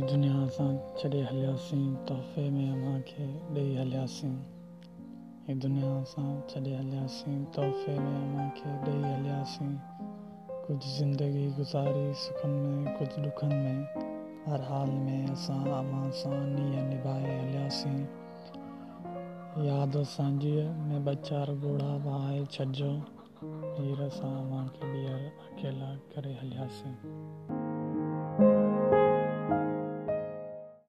हीअ दुनिया असां छॾे हलियासीं तोहफ़े में अव्हांखे ॾेई हलियासीं हीअ दुनिया असां छॾे हलियासीं तोहफ़े में अव्हांखे ॾेई हलियासीं कुझु ज़िंदगी गुज़ारी सुखनि में कुझु ॾुखनि में। हर हाल में असां अमां सां नीअं निभाए हलियासीं यादि असांजीअ में ॿ चारि ॻोढ़ा वहाए छॾिजो हीर सां अव्हांखे ॿीहर अकेला करे हलियासीं